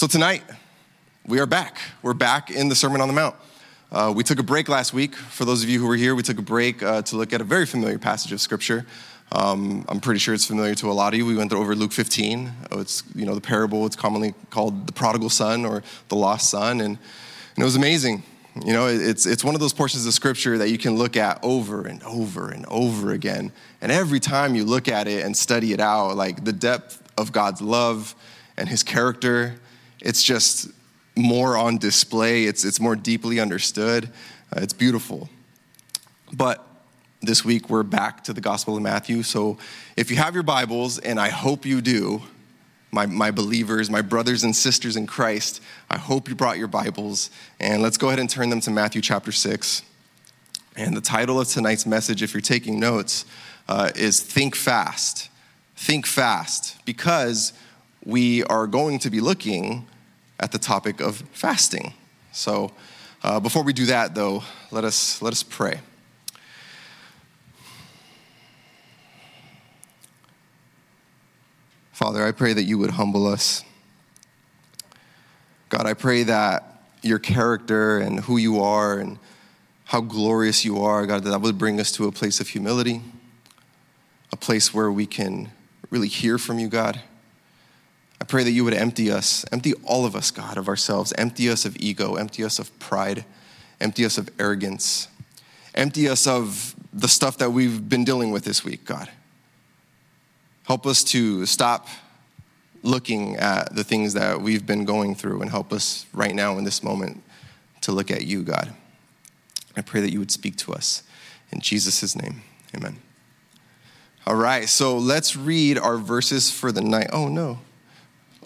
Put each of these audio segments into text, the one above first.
So tonight, we are back. We're back in the Sermon on the Mount. Uh, we took a break last week. For those of you who were here, we took a break uh, to look at a very familiar passage of Scripture. Um, I'm pretty sure it's familiar to a lot of you. We went over Luke 15. It's you know the parable. It's commonly called the prodigal son or the lost son, and, and it was amazing. You know, it's it's one of those portions of Scripture that you can look at over and over and over again, and every time you look at it and study it out, like the depth of God's love and His character it's just more on display, it's, it's more deeply understood. Uh, it's beautiful. But this week we're back to the Gospel of Matthew. So if you have your Bibles, and I hope you do, my, my believers, my brothers and sisters in Christ, I hope you brought your Bibles. And let's go ahead and turn them to Matthew chapter 6. And the title of tonight's message, if you're taking notes, uh, is Think Fast. Think Fast, because we are going to be looking at the topic of fasting. So, uh, before we do that, though, let us, let us pray. Father, I pray that you would humble us. God, I pray that your character and who you are and how glorious you are, God, that, that would bring us to a place of humility, a place where we can really hear from you, God. I pray that you would empty us, empty all of us, God, of ourselves, empty us of ego, empty us of pride, empty us of arrogance, empty us of the stuff that we've been dealing with this week, God. Help us to stop looking at the things that we've been going through and help us right now in this moment to look at you, God. I pray that you would speak to us. In Jesus' name, amen. All right, so let's read our verses for the night. Oh, no.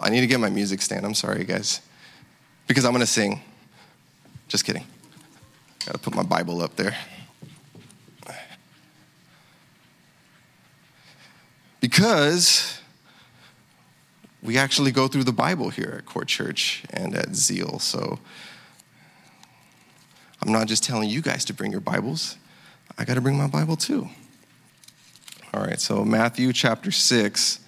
I need to get my music stand. I'm sorry, guys. Because I'm going to sing. Just kidding. Got to put my Bible up there. Because we actually go through the Bible here at Core Church and at Zeal. So I'm not just telling you guys to bring your Bibles, I got to bring my Bible too. All right, so Matthew chapter 6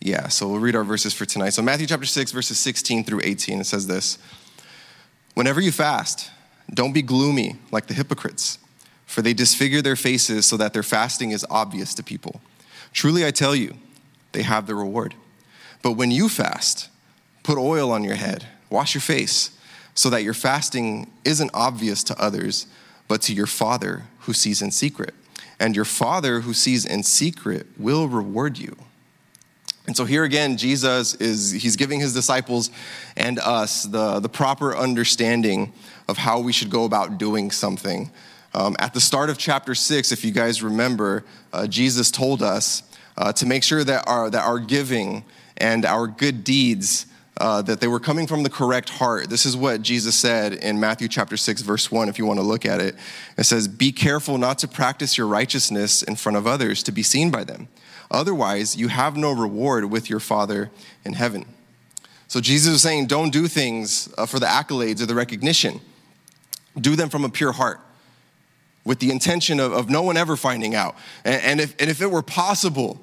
yeah, so we'll read our verses for tonight. So, Matthew chapter 6, verses 16 through 18, it says this Whenever you fast, don't be gloomy like the hypocrites, for they disfigure their faces so that their fasting is obvious to people. Truly, I tell you, they have the reward. But when you fast, put oil on your head, wash your face, so that your fasting isn't obvious to others, but to your Father who sees in secret. And your Father who sees in secret will reward you. And so here again, Jesus is, he's giving his disciples and us the, the proper understanding of how we should go about doing something. Um, at the start of chapter six, if you guys remember, uh, Jesus told us uh, to make sure that our, that our giving and our good deeds uh, that they were coming from the correct heart. This is what Jesus said in Matthew chapter 6 verse 1 if you want to look at it. It says, "Be careful not to practice your righteousness in front of others to be seen by them." Otherwise, you have no reward with your Father in heaven. So Jesus is saying, don't do things uh, for the accolades or the recognition. Do them from a pure heart with the intention of, of no one ever finding out. And, and, if, and if it were possible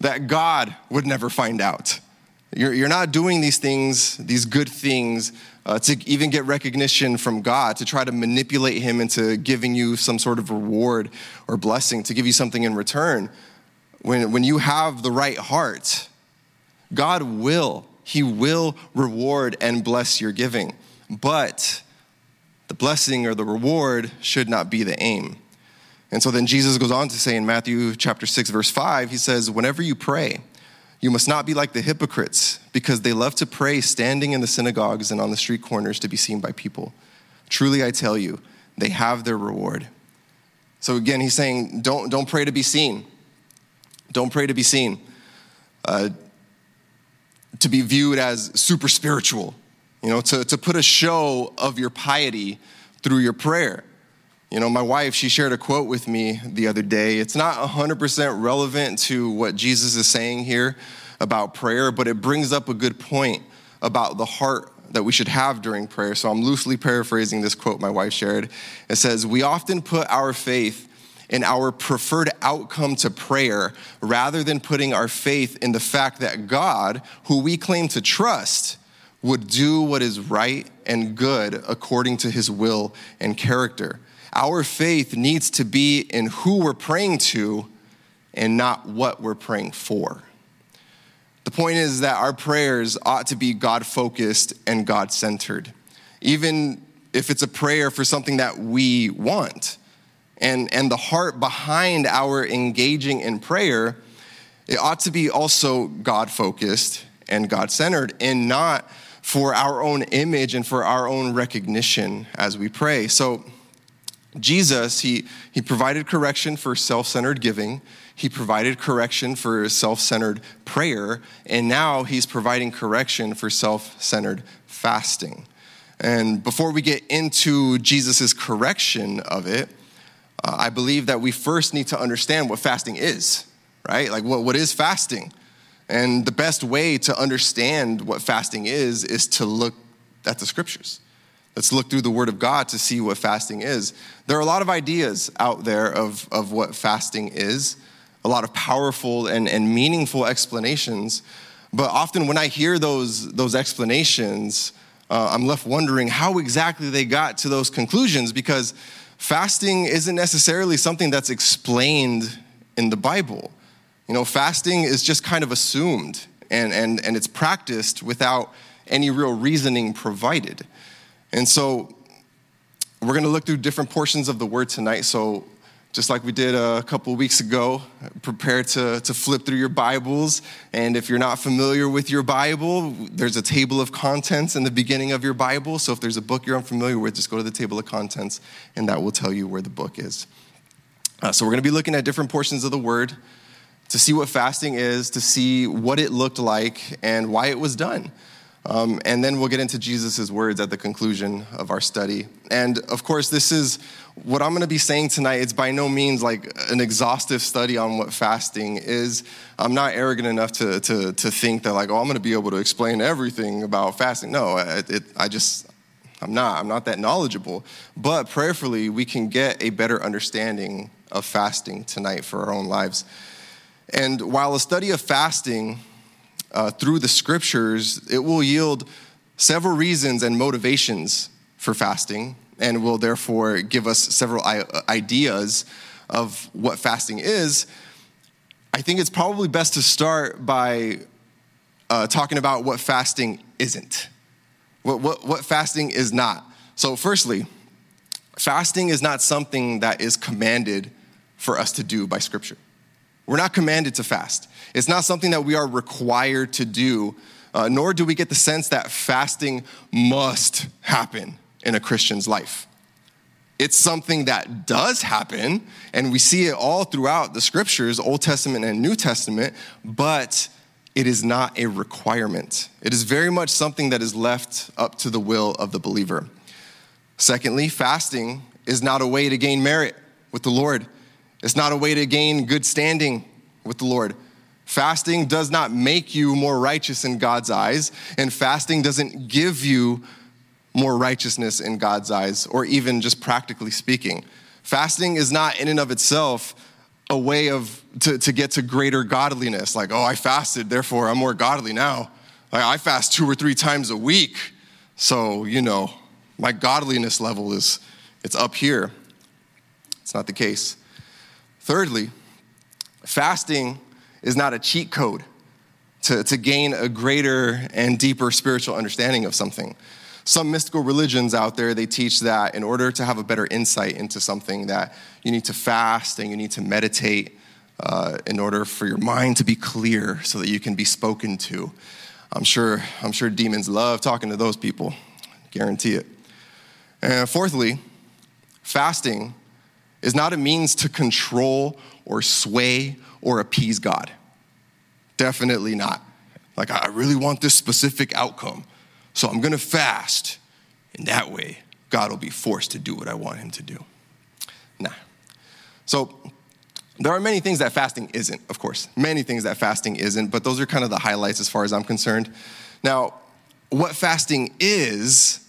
that God would never find out, you're, you're not doing these things, these good things, uh, to even get recognition from God, to try to manipulate Him into giving you some sort of reward or blessing, to give you something in return when, when you have the right heart, God will, He will reward and bless your giving. But the blessing or the reward should not be the aim. And so then Jesus goes on to say in Matthew chapter 6, verse 5, He says, Whenever you pray, you must not be like the hypocrites, because they love to pray standing in the synagogues and on the street corners to be seen by people. Truly, I tell you, they have their reward. So again, he's saying, don't, don't pray to be seen. Don't pray to be seen, uh, to be viewed as super spiritual, you know, to, to put a show of your piety through your prayer. You know, my wife, she shared a quote with me the other day. It's not 100% relevant to what Jesus is saying here about prayer, but it brings up a good point about the heart that we should have during prayer. So I'm loosely paraphrasing this quote my wife shared. It says, We often put our faith in our preferred outcome to prayer rather than putting our faith in the fact that God, who we claim to trust, would do what is right and good according to his will and character. Our faith needs to be in who we're praying to and not what we're praying for. The point is that our prayers ought to be God focused and God centered, even if it's a prayer for something that we want. And, and the heart behind our engaging in prayer, it ought to be also God focused and God centered and not for our own image and for our own recognition as we pray. So, Jesus, he, he provided correction for self centered giving, he provided correction for self centered prayer, and now he's providing correction for self centered fasting. And before we get into Jesus' correction of it, uh, I believe that we first need to understand what fasting is, right? Like, what, what is fasting? And the best way to understand what fasting is, is to look at the scriptures. Let's look through the Word of God to see what fasting is. There are a lot of ideas out there of, of what fasting is, a lot of powerful and, and meaningful explanations. But often when I hear those, those explanations, uh, I'm left wondering how exactly they got to those conclusions because fasting isn't necessarily something that's explained in the Bible. You know, fasting is just kind of assumed and, and, and it's practiced without any real reasoning provided. And so we're going to look through different portions of the word tonight. So, just like we did a couple weeks ago, prepare to, to flip through your Bibles. And if you're not familiar with your Bible, there's a table of contents in the beginning of your Bible. So, if there's a book you're unfamiliar with, just go to the table of contents, and that will tell you where the book is. Uh, so, we're going to be looking at different portions of the word to see what fasting is, to see what it looked like, and why it was done. Um, and then we'll get into Jesus' words at the conclusion of our study. And of course, this is what I'm going to be saying tonight. It's by no means like an exhaustive study on what fasting is. I'm not arrogant enough to, to, to think that, like, oh, I'm going to be able to explain everything about fasting. No, it, it, I just, I'm not. I'm not that knowledgeable. But prayerfully, we can get a better understanding of fasting tonight for our own lives. And while a study of fasting uh, through the scriptures, it will yield several reasons and motivations for fasting, and will therefore give us several ideas of what fasting is. I think it's probably best to start by uh, talking about what fasting isn't, what, what, what fasting is not. So, firstly, fasting is not something that is commanded for us to do by Scripture. We're not commanded to fast. It's not something that we are required to do, uh, nor do we get the sense that fasting must happen in a Christian's life. It's something that does happen, and we see it all throughout the scriptures, Old Testament and New Testament, but it is not a requirement. It is very much something that is left up to the will of the believer. Secondly, fasting is not a way to gain merit with the Lord. It's not a way to gain good standing with the Lord. Fasting does not make you more righteous in God's eyes, and fasting doesn't give you more righteousness in God's eyes, or even just practically speaking. Fasting is not in and of itself a way of to, to get to greater godliness. Like, oh, I fasted, therefore I'm more godly now. Like, I fast two or three times a week, so you know my godliness level is it's up here. It's not the case. Thirdly, fasting is not a cheat code to, to gain a greater and deeper spiritual understanding of something. Some mystical religions out there, they teach that in order to have a better insight into something, that you need to fast and you need to meditate uh, in order for your mind to be clear so that you can be spoken to. I'm sure, I'm sure demons love talking to those people, guarantee it. And fourthly, fasting is not a means to control or sway or appease God. Definitely not. Like, I really want this specific outcome, so I'm gonna fast. In that way, God will be forced to do what I want him to do. Nah. So, there are many things that fasting isn't, of course. Many things that fasting isn't, but those are kind of the highlights as far as I'm concerned. Now, what fasting is,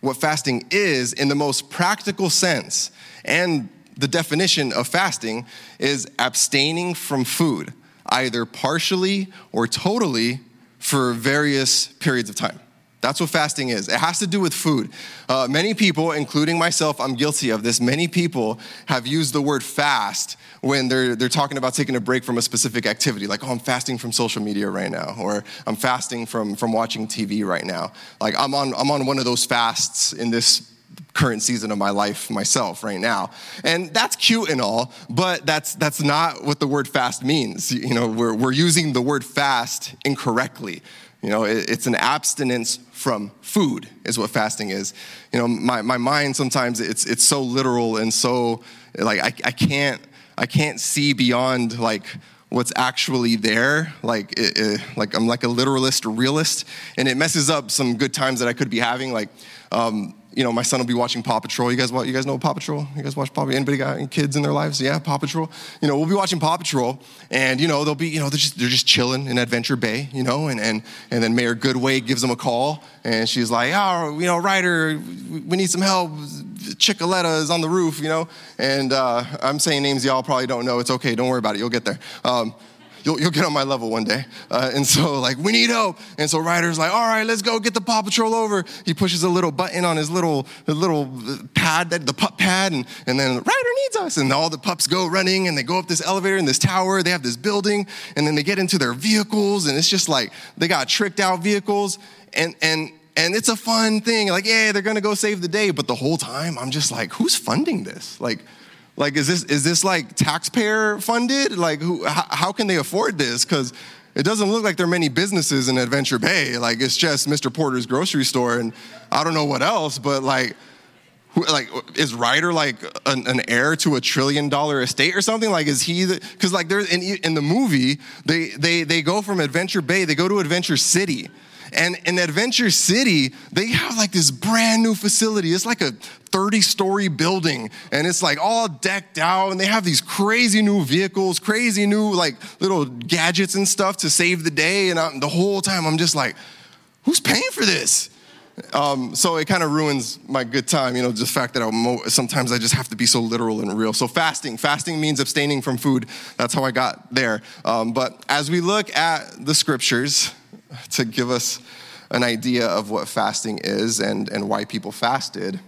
what fasting is in the most practical sense, and the definition of fasting is abstaining from food, either partially or totally for various periods of time. That's what fasting is. It has to do with food. Uh, many people, including myself, I'm guilty of this. Many people have used the word fast when they're, they're talking about taking a break from a specific activity, like, oh, I'm fasting from social media right now, or I'm fasting from, from watching TV right now. Like, I'm on, I'm on one of those fasts in this current season of my life myself right now. And that's cute and all, but that's that's not what the word fast means. You know, we're we're using the word fast incorrectly. You know, it's an abstinence from food, is what fasting is. You know, my, my mind sometimes it's it's so literal and so like I, I can't I can't see beyond like what's actually there. Like it, it, like I'm like a literalist, realist, and it messes up some good times that I could be having. Like um, you know, my son will be watching Paw Patrol. You guys, you guys know Paw Patrol? You guys watch Paw Patrol? Anybody got kids in their lives? Yeah, Paw Patrol. You know, we'll be watching Paw Patrol, and you know, they'll be, you know, they're just they're just chilling in Adventure Bay, you know, and and and then Mayor Goodway gives them a call, and she's like, oh, you know, Ryder, we need some help. Chickaletta is on the roof, you know, and uh, I'm saying names y'all probably don't know. It's okay, don't worry about it. You'll get there. Um, you'll, you'll get on my level one day. Uh, and so, like, we need help. And so Ryder's like, all right, let's go get the Paw Patrol over. He pushes a little button on his little, little pad, that, the pup pad, and, and then Ryder needs us. And all the pups go running and they go up this elevator in this tower. They have this building, and then they get into their vehicles, and it's just like they got tricked out vehicles. And, and, and it's a fun thing. Like, yeah, they're gonna go save the day. But the whole time, I'm just like, who's funding this? Like, like, is this, is this like taxpayer funded? Like, who, how, how can they afford this? Because it doesn't look like there are many businesses in Adventure Bay. Like, it's just Mr. Porter's grocery store and I don't know what else, but like, who, like is Ryder like an, an, heir to a trillion dollar estate or something? Like, is he? Because like there's in, in the movie, they they they go from Adventure Bay, they go to Adventure City, and in Adventure City, they have like this brand new facility. It's like a 30 story building and it's like all decked out and they have these crazy new vehicles, crazy new like little gadgets and stuff to save the day. And I'm, the whole time I'm just like, who's paying for this? Um, so it kind of ruins my good time, you know, just the fact that I'm, sometimes I just have to be so literal and real. So fasting, fasting means abstaining from food. That's how I got there. Um, but as we look at the scriptures, to give us an idea of what fasting is and, and why people fasted,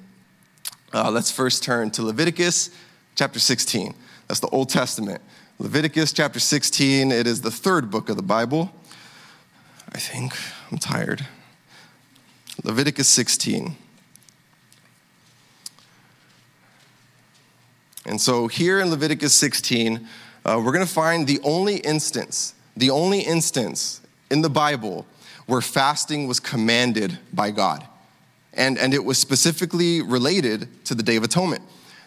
uh, let's first turn to Leviticus chapter 16. That's the Old Testament. Leviticus chapter 16, it is the third book of the Bible. I think. I'm tired. Leviticus 16. And so here in Leviticus 16, uh, we're going to find the only instance, the only instance in the Bible where fasting was commanded by God. And, and it was specifically related to the Day of Atonement.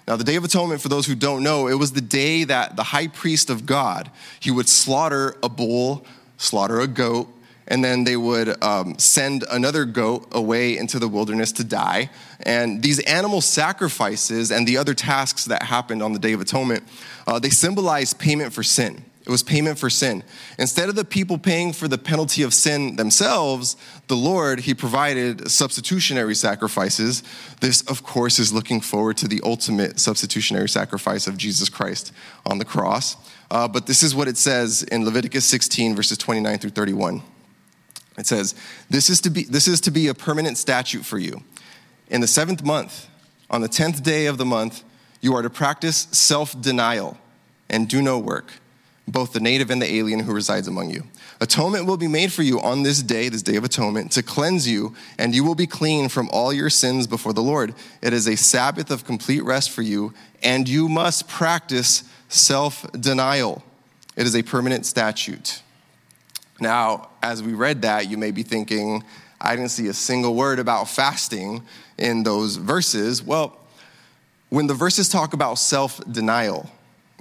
Now, the Day of Atonement, for those who don't know, it was the day that the high priest of God, he would slaughter a bull, slaughter a goat, and then they would um, send another goat away into the wilderness to die. And these animal sacrifices and the other tasks that happened on the Day of Atonement, uh, they symbolize payment for sin. It was payment for sin. Instead of the people paying for the penalty of sin themselves, the Lord, He provided substitutionary sacrifices. This, of course, is looking forward to the ultimate substitutionary sacrifice of Jesus Christ on the cross. Uh, but this is what it says in Leviticus 16, verses 29 through 31. It says, this is, to be, this is to be a permanent statute for you. In the seventh month, on the tenth day of the month, you are to practice self denial and do no work both the native and the alien who resides among you. Atonement will be made for you on this day, this day of atonement, to cleanse you, and you will be clean from all your sins before the Lord. It is a Sabbath of complete rest for you, and you must practice self denial. It is a permanent statute. Now, as we read that, you may be thinking, I didn't see a single word about fasting in those verses. Well, when the verses talk about self denial,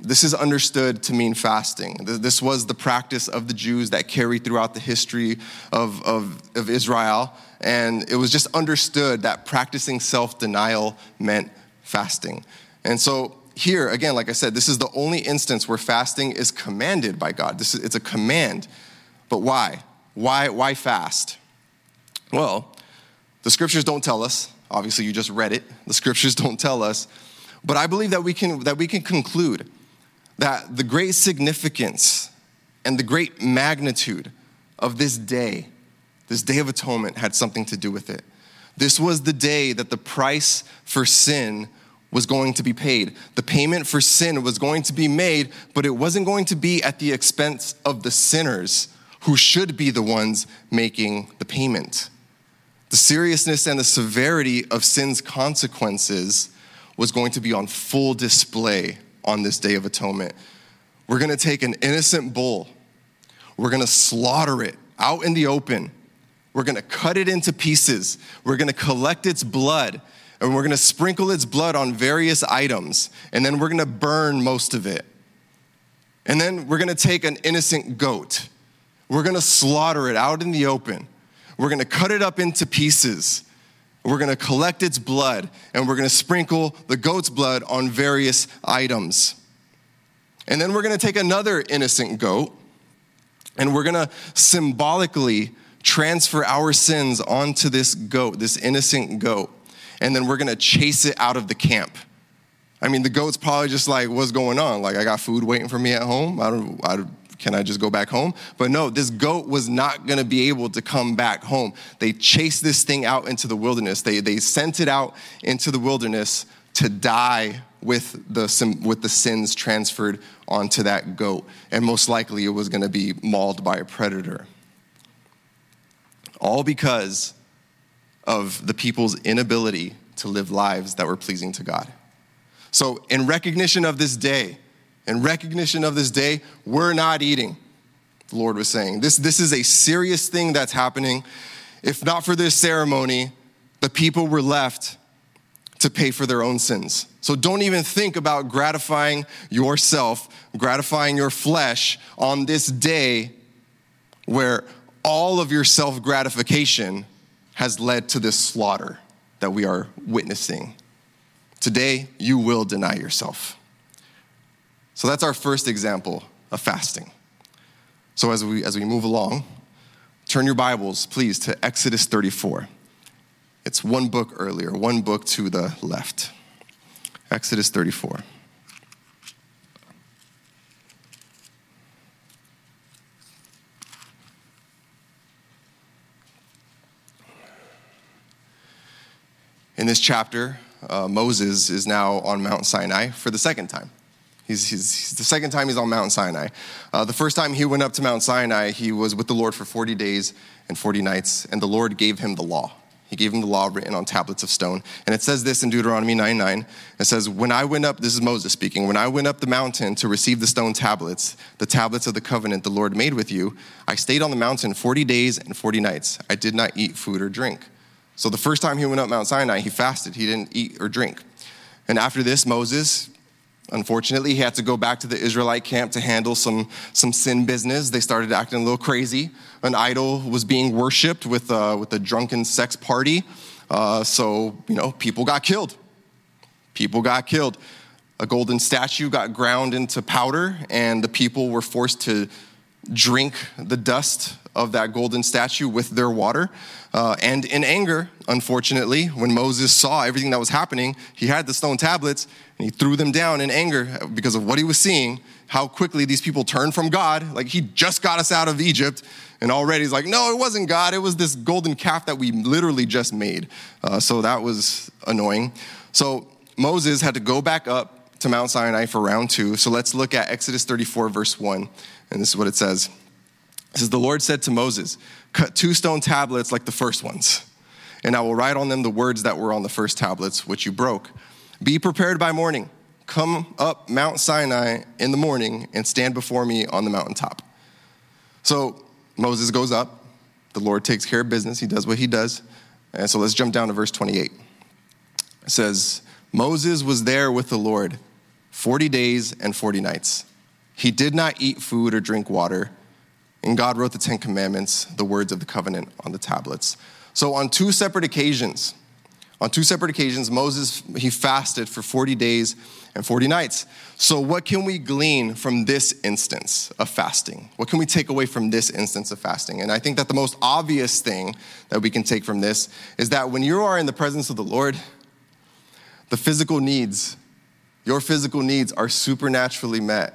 this is understood to mean fasting. This was the practice of the Jews that carried throughout the history of, of, of Israel. And it was just understood that practicing self denial meant fasting. And so, here, again, like I said, this is the only instance where fasting is commanded by God. This is, it's a command. But why? Why, why fast? Well, the scriptures don't tell us. Obviously, you just read it. The scriptures don't tell us. But I believe that we can, that we can conclude that the great significance and the great magnitude of this day, this day of atonement, had something to do with it. This was the day that the price for sin was going to be paid. The payment for sin was going to be made, but it wasn't going to be at the expense of the sinners who should be the ones making the payment. The seriousness and the severity of sin's consequences was going to be on full display on this day of atonement. We're to take an innocent bull, we're to slaughter it out in the open, we're to cut it into pieces, we're to collect its blood, and we're to sprinkle its blood on various items, and then we're to burn most of it. And then we're to take an innocent goat. We're to slaughter it out in the open. We're to cut it up into pieces. We're going to collect its blood and we're going to sprinkle the goat's blood on various items. And then we're going to take another innocent goat and we're going to symbolically transfer our sins onto this goat, this innocent goat. And then we're going to chase it out of the camp. I mean, the goat's probably just like, what's going on? Like, I got food waiting for me at home. I don't, I can I just go back home? But no, this goat was not going to be able to come back home. They chased this thing out into the wilderness. They, they sent it out into the wilderness to die with the, with the sins transferred onto that goat. And most likely it was going to be mauled by a predator. All because of the people's inability to live lives that were pleasing to God. So, in recognition of this day, in recognition of this day, we're not eating, the Lord was saying. This, this is a serious thing that's happening. If not for this ceremony, the people were left to pay for their own sins. So don't even think about gratifying yourself, gratifying your flesh on this day where all of your self gratification has led to this slaughter that we are witnessing. Today, you will deny yourself. So that's our first example of fasting. So as we, as we move along, turn your Bibles, please, to Exodus 34. It's one book earlier, one book to the left. Exodus 34. In this chapter, uh, Moses is now on Mount Sinai for the second time. He's, he's, he's, the second time he's on Mount Sinai. Uh, the first time he went up to Mount Sinai, he was with the Lord for 40 days and 40 nights, and the Lord gave him the law. He gave him the law written on tablets of stone. And it says this in Deuteronomy 9 9. It says, When I went up, this is Moses speaking, when I went up the mountain to receive the stone tablets, the tablets of the covenant the Lord made with you, I stayed on the mountain 40 days and 40 nights. I did not eat food or drink. So the first time he went up Mount Sinai, he fasted. He didn't eat or drink. And after this, Moses Unfortunately, he had to go back to the Israelite camp to handle some, some sin business. They started acting a little crazy. An idol was being worshipped with, with a drunken sex party. Uh, so, you know, people got killed. People got killed. A golden statue got ground into powder, and the people were forced to drink the dust of that golden statue with their water. Uh, and in anger, unfortunately, when Moses saw everything that was happening, he had the stone tablets and he threw them down in anger because of what he was seeing, how quickly these people turned from God. Like he just got us out of Egypt, and already he's like, no, it wasn't God. It was this golden calf that we literally just made. Uh, so that was annoying. So Moses had to go back up to Mount Sinai for round two. So let's look at Exodus 34, verse 1. And this is what it says. It says, The Lord said to Moses, Cut two stone tablets like the first ones, and I will write on them the words that were on the first tablets, which you broke. Be prepared by morning. Come up Mount Sinai in the morning and stand before me on the mountaintop. So Moses goes up. The Lord takes care of business. He does what he does. And so let's jump down to verse 28. It says, Moses was there with the Lord 40 days and 40 nights. He did not eat food or drink water. And God wrote the Ten Commandments, the words of the covenant, on the tablets. So, on two separate occasions, on two separate occasions, Moses, he fasted for 40 days and 40 nights. So, what can we glean from this instance of fasting? What can we take away from this instance of fasting? And I think that the most obvious thing that we can take from this is that when you are in the presence of the Lord, the physical needs your physical needs are supernaturally met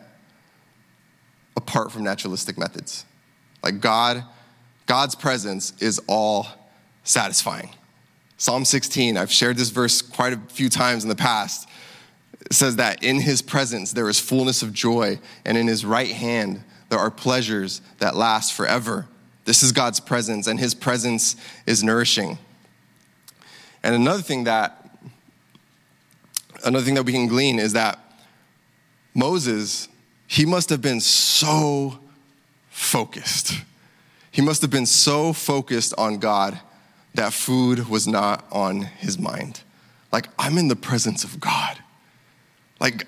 apart from naturalistic methods. Like God, God's presence is all satisfying. Psalm 16, I've shared this verse quite a few times in the past. Says that in his presence there is fullness of joy, and in his right hand there are pleasures that last forever. This is God's presence, and his presence is nourishing. And another thing that another thing that we can glean is that Moses, he must have been so focused. He must have been so focused on God that food was not on his mind. Like, I'm in the presence of God. Like,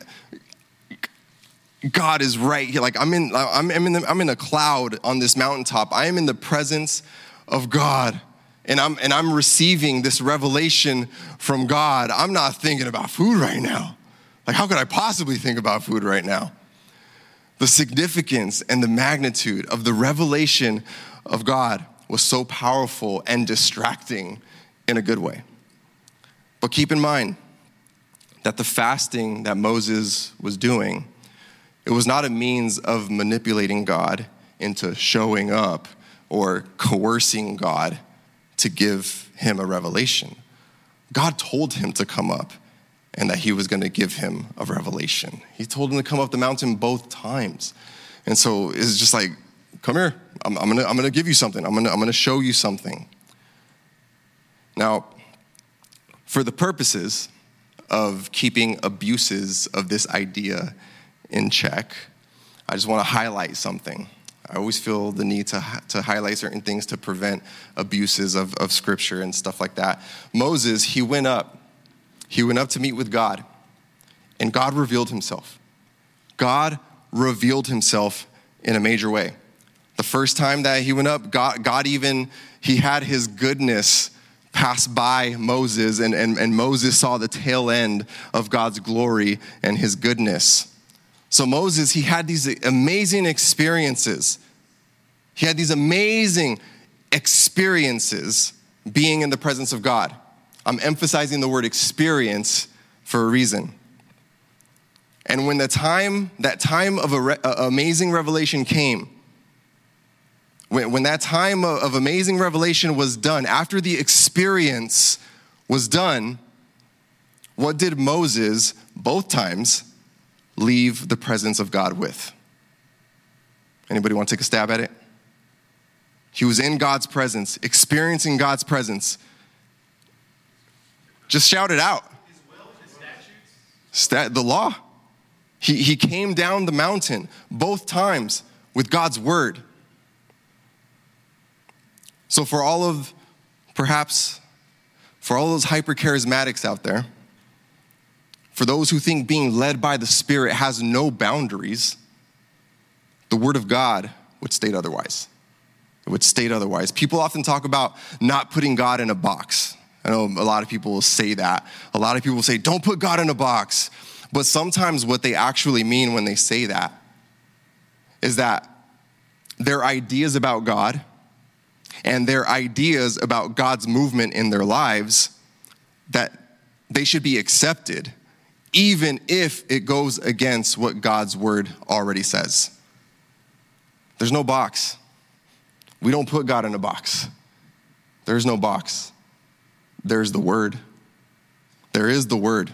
God is right here. Like, I'm in, I'm, in the, I'm in a cloud on this mountaintop. I am in the presence of God. And I'm, and I'm receiving this revelation from God. I'm not thinking about food right now. Like, how could I possibly think about food right now? The significance and the magnitude of the revelation of God was so powerful and distracting in a good way. But keep in mind that the fasting that Moses was doing, it was not a means of manipulating God into showing up or coercing God to give him a revelation. God told him to come up and that he was going to give him a revelation. He told him to come up the mountain both times. And so it's just like, come here, I'm, I'm, I'm gonna give you something, I'm gonna, I'm gonna show you something. Now, for the purposes of keeping abuses of this idea in check, I just wanna highlight something. I always feel the need to, to highlight certain things to prevent abuses of, of scripture and stuff like that. Moses, he went up he went up to meet with God, and God revealed himself. God revealed himself in a major way. The first time that he went up, God, God even, he had his goodness pass by Moses, and, and, and Moses saw the tail end of God's glory and his goodness. So, Moses, he had these amazing experiences. He had these amazing experiences being in the presence of God. I'm emphasizing the word experience for a reason. And when the time, that time of re- amazing revelation came, when, when that time of, of amazing revelation was done, after the experience was done, what did Moses, both times, leave the presence of God with? Anybody want to take a stab at it? He was in God's presence, experiencing God's presence. Just shout it out. Stat, the law. He, he came down the mountain both times with God's word. So, for all of perhaps, for all those hyper charismatics out there, for those who think being led by the Spirit has no boundaries, the Word of God would state otherwise. It would state otherwise. People often talk about not putting God in a box. I know a lot of people will say that. A lot of people say, don't put God in a box. But sometimes what they actually mean when they say that is that their ideas about God and their ideas about God's movement in their lives that they should be accepted even if it goes against what God's word already says. There's no box. We don't put God in a box. There's no box there's the word. There is the word.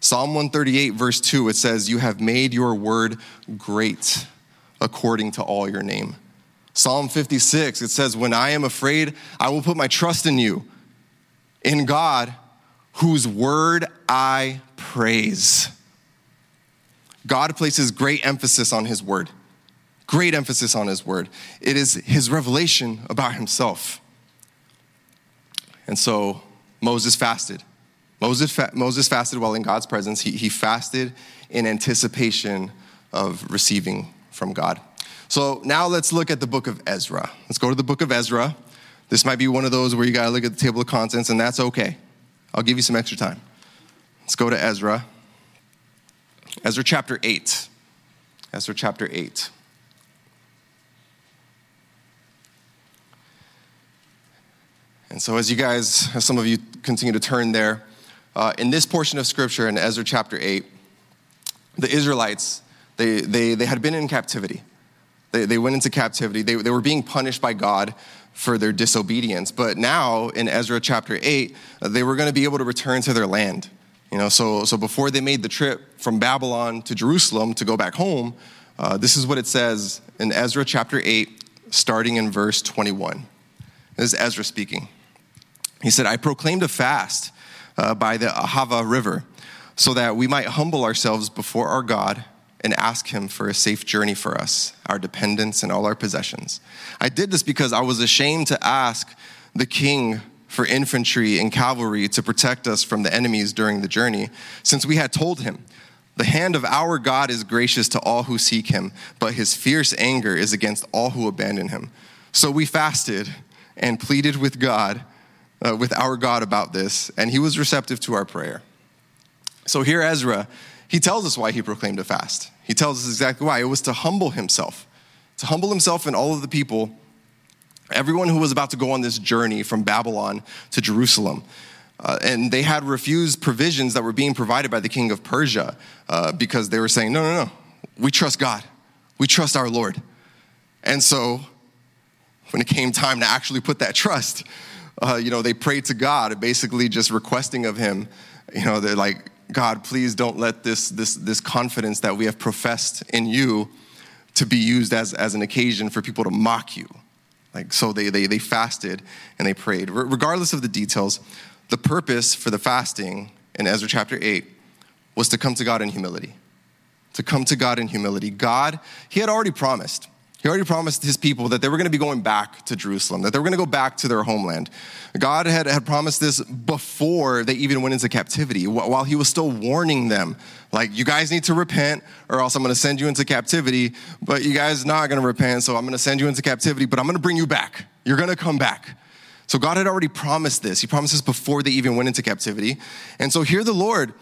Psalm 138, verse 2, it says, You have made your word great according to all your name. Psalm 56, it says, When I am afraid, I will put my trust in you, in God, whose word I praise. God places great emphasis on his word, great emphasis on his word. It is his revelation about himself. And so, Moses fasted. Moses, fa- Moses fasted while in God's presence. He, he fasted in anticipation of receiving from God. So now let's look at the book of Ezra. Let's go to the book of Ezra. This might be one of those where you got to look at the table of contents, and that's okay. I'll give you some extra time. Let's go to Ezra. Ezra chapter 8. Ezra chapter 8. And so, as you guys, as some of you continue to turn there, uh, in this portion of scripture in Ezra chapter 8, the Israelites, they, they, they had been in captivity. They, they went into captivity. They, they were being punished by God for their disobedience. But now in Ezra chapter 8, they were going to be able to return to their land. You know, so, so before they made the trip from Babylon to Jerusalem to go back home, uh, this is what it says in Ezra chapter 8, starting in verse 21. This is Ezra speaking. He said, I proclaimed a fast uh, by the Ahava River so that we might humble ourselves before our God and ask Him for a safe journey for us, our dependents, and all our possessions. I did this because I was ashamed to ask the king for infantry and cavalry to protect us from the enemies during the journey, since we had told him, The hand of our God is gracious to all who seek him, but his fierce anger is against all who abandon him. So we fasted and pleaded with God, uh, with our God about this, and he was receptive to our prayer. So here, Ezra, he tells us why he proclaimed a fast. He tells us exactly why. It was to humble himself, to humble himself and all of the people, everyone who was about to go on this journey from Babylon to Jerusalem. Uh, and they had refused provisions that were being provided by the king of Persia uh, because they were saying, no, no, no, we trust God, we trust our Lord. And so when it came time to actually put that trust, uh, you know, they prayed to God, basically just requesting of Him, you know, they're like, God, please don't let this, this, this confidence that we have professed in you to be used as, as an occasion for people to mock you. Like, so they, they, they fasted and they prayed. regardless of the details, the purpose for the fasting in Ezra chapter 8 was to come to God in humility. To come to God in humility. God, He had already promised he already promised his people that they were going to be going back to Jerusalem, that they were going to go back to their homeland. God had, had promised this before they even went into captivity, while he was still warning them, like, you guys need to repent, or else I'm going to send you into captivity, but you guys not going to repent, so I'm going to send you into captivity, but I'm going to bring you back. You're going to come back. So God had already promised this. He promised this before they even went into captivity. And so here the Lord,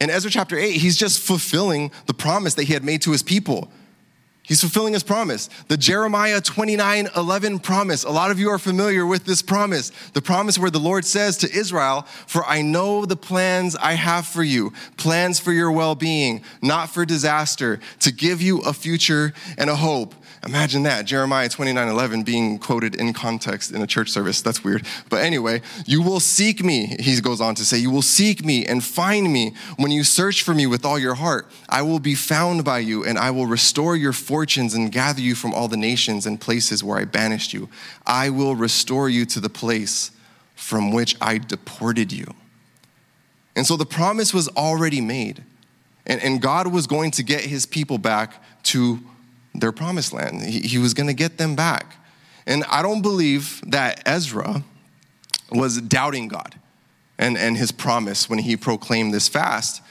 in Ezra chapter 8, he's just fulfilling the promise that he had made to his people. He's fulfilling his promise. The Jeremiah 29 11 promise. A lot of you are familiar with this promise. The promise where the Lord says to Israel, For I know the plans I have for you, plans for your well being, not for disaster, to give you a future and a hope. Imagine that, Jeremiah 29 11 being quoted in context in a church service. That's weird. But anyway, you will seek me, he goes on to say, you will seek me and find me when you search for me with all your heart. I will be found by you, and I will restore your fortunes and gather you from all the nations and places where I banished you. I will restore you to the place from which I deported you. And so the promise was already made. And, and God was going to get his people back to their promised land. He, he was going to get them back. And I don't believe that Ezra was doubting God and, and his promise when he proclaimed this fast.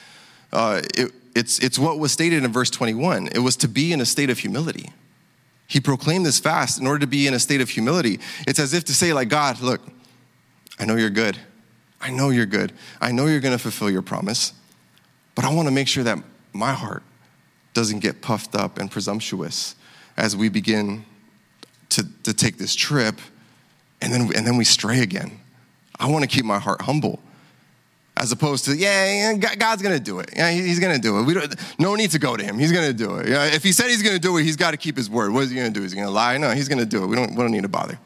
Uh, it, it's, it's what was stated in verse 21. It was to be in a state of humility. He proclaimed this fast in order to be in a state of humility. It's as if to say, like, God, look, I know you're good. I know you're good. I know you're going to fulfill your promise, but I want to make sure that my heart doesn't get puffed up and presumptuous as we begin to, to take this trip and then, and then we stray again. I want to keep my heart humble as opposed to, yeah, God's going to do it. Yeah, he's going to do it. We don't, no need to go to him. He's going to do it. Yeah, if he said he's going to do it, he's got to keep his word. What is he going to do? Is he going to lie? No, he's going to do it. We don't, we don't need to bother.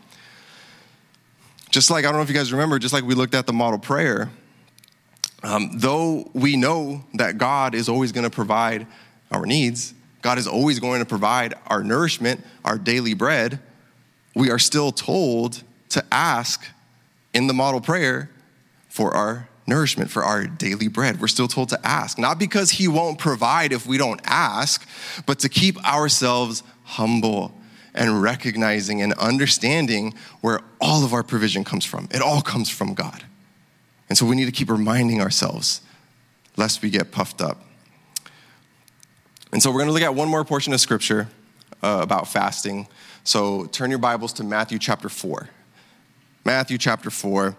Just like, I don't know if you guys remember, just like we looked at the model prayer, um, though we know that God is always going to provide our needs. God is always going to provide our nourishment, our daily bread. We are still told to ask in the model prayer for our nourishment, for our daily bread. We're still told to ask, not because He won't provide if we don't ask, but to keep ourselves humble and recognizing and understanding where all of our provision comes from. It all comes from God. And so we need to keep reminding ourselves lest we get puffed up. And so we're going to look at one more portion of scripture uh, about fasting. So turn your Bibles to Matthew chapter 4. Matthew chapter 4.